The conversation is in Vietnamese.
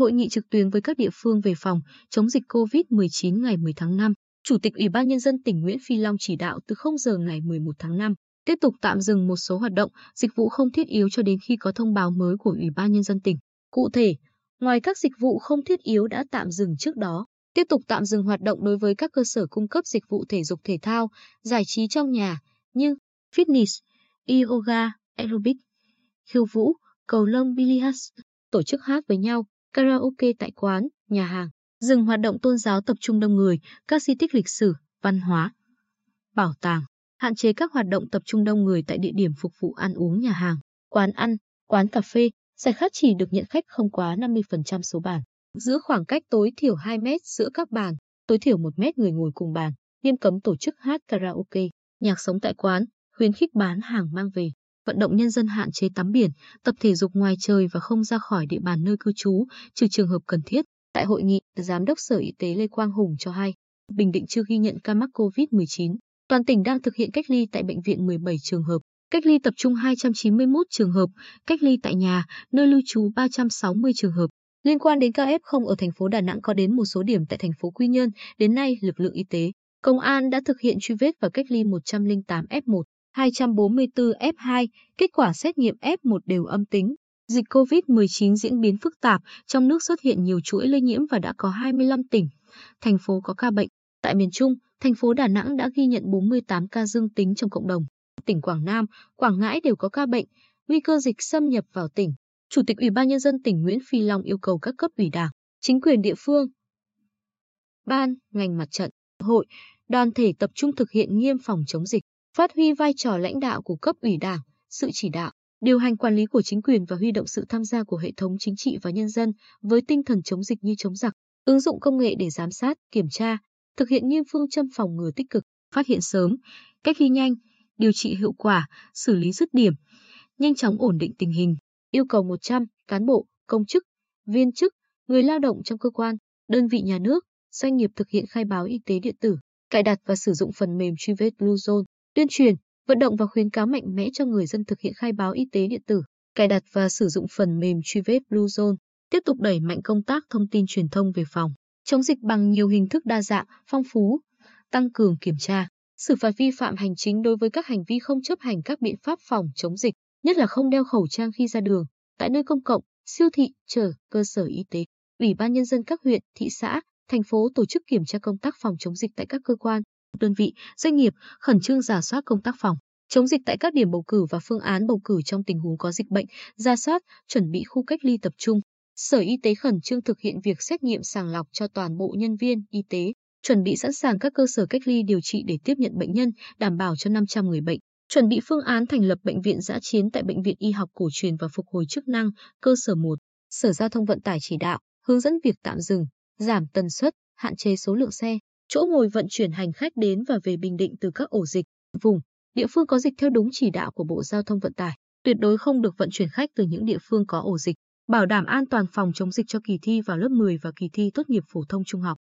hội nghị trực tuyến với các địa phương về phòng chống dịch COVID-19 ngày 10 tháng 5, Chủ tịch Ủy ban Nhân dân tỉnh Nguyễn Phi Long chỉ đạo từ 0 giờ ngày 11 tháng 5, tiếp tục tạm dừng một số hoạt động, dịch vụ không thiết yếu cho đến khi có thông báo mới của Ủy ban Nhân dân tỉnh. Cụ thể, ngoài các dịch vụ không thiết yếu đã tạm dừng trước đó, tiếp tục tạm dừng hoạt động đối với các cơ sở cung cấp dịch vụ thể dục thể thao, giải trí trong nhà như fitness, yoga, aerobic, khiêu vũ, cầu lông billiards, tổ chức hát với nhau, karaoke tại quán, nhà hàng, dừng hoạt động tôn giáo tập trung đông người, các di tích lịch sử, văn hóa, bảo tàng, hạn chế các hoạt động tập trung đông người tại địa điểm phục vụ ăn uống nhà hàng, quán ăn, quán cà phê, giải khát chỉ được nhận khách không quá 50% số bàn. Giữ khoảng cách tối thiểu 2 mét giữa các bàn, tối thiểu 1 mét người ngồi cùng bàn, nghiêm cấm tổ chức hát karaoke, nhạc sống tại quán, khuyến khích bán hàng mang về vận động nhân dân hạn chế tắm biển, tập thể dục ngoài trời và không ra khỏi địa bàn nơi cư trú, trừ trường hợp cần thiết. Tại hội nghị, Giám đốc Sở Y tế Lê Quang Hùng cho hay, Bình Định chưa ghi nhận ca mắc COVID-19. Toàn tỉnh đang thực hiện cách ly tại bệnh viện 17 trường hợp, cách ly tập trung 291 trường hợp, cách ly tại nhà, nơi lưu trú 360 trường hợp. Liên quan đến ca F0 ở thành phố Đà Nẵng có đến một số điểm tại thành phố Quy Nhơn, đến nay lực lượng y tế, công an đã thực hiện truy vết và cách ly 108 F1. 244 F2, kết quả xét nghiệm F1 đều âm tính. Dịch COVID-19 diễn biến phức tạp, trong nước xuất hiện nhiều chuỗi lây nhiễm và đã có 25 tỉnh, thành phố có ca bệnh. Tại miền Trung, thành phố Đà Nẵng đã ghi nhận 48 ca dương tính trong cộng đồng. Tỉnh Quảng Nam, Quảng Ngãi đều có ca bệnh, nguy cơ dịch xâm nhập vào tỉnh. Chủ tịch Ủy ban Nhân dân tỉnh Nguyễn Phi Long yêu cầu các cấp ủy đảng, chính quyền địa phương, ban, ngành mặt trận, hội, đoàn thể tập trung thực hiện nghiêm phòng chống dịch phát huy vai trò lãnh đạo của cấp ủy đảng, sự chỉ đạo, điều hành quản lý của chính quyền và huy động sự tham gia của hệ thống chính trị và nhân dân với tinh thần chống dịch như chống giặc, ứng dụng công nghệ để giám sát, kiểm tra, thực hiện nghiêm phương châm phòng ngừa tích cực, phát hiện sớm, cách ly nhanh, điều trị hiệu quả, xử lý dứt điểm, nhanh chóng ổn định tình hình, yêu cầu 100 cán bộ, công chức, viên chức, người lao động trong cơ quan, đơn vị nhà nước, doanh nghiệp thực hiện khai báo y tế điện tử, cài đặt và sử dụng phần mềm truy vết Bluezone tuyên truyền, vận động và khuyến cáo mạnh mẽ cho người dân thực hiện khai báo y tế điện tử, cài đặt và sử dụng phần mềm truy vết Bluezone, tiếp tục đẩy mạnh công tác thông tin truyền thông về phòng chống dịch bằng nhiều hình thức đa dạng, phong phú, tăng cường kiểm tra, xử phạt vi phạm hành chính đối với các hành vi không chấp hành các biện pháp phòng chống dịch, nhất là không đeo khẩu trang khi ra đường, tại nơi công cộng, siêu thị, chợ, cơ sở y tế. Ủy ban nhân dân các huyện, thị xã, thành phố tổ chức kiểm tra công tác phòng chống dịch tại các cơ quan, đơn vị, doanh nghiệp khẩn trương giả soát công tác phòng chống dịch tại các điểm bầu cử và phương án bầu cử trong tình huống có dịch bệnh, ra soát, chuẩn bị khu cách ly tập trung. Sở Y tế khẩn trương thực hiện việc xét nghiệm sàng lọc cho toàn bộ nhân viên y tế, chuẩn bị sẵn sàng các cơ sở cách ly điều trị để tiếp nhận bệnh nhân, đảm bảo cho 500 người bệnh. Chuẩn bị phương án thành lập bệnh viện giã chiến tại bệnh viện y học cổ truyền và phục hồi chức năng, cơ sở 1. Sở Giao thông Vận tải chỉ đạo, hướng dẫn việc tạm dừng, giảm tần suất, hạn chế số lượng xe, chỗ ngồi vận chuyển hành khách đến và về Bình Định từ các ổ dịch, vùng, địa phương có dịch theo đúng chỉ đạo của Bộ Giao thông Vận tải, tuyệt đối không được vận chuyển khách từ những địa phương có ổ dịch, bảo đảm an toàn phòng chống dịch cho kỳ thi vào lớp 10 và kỳ thi tốt nghiệp phổ thông trung học.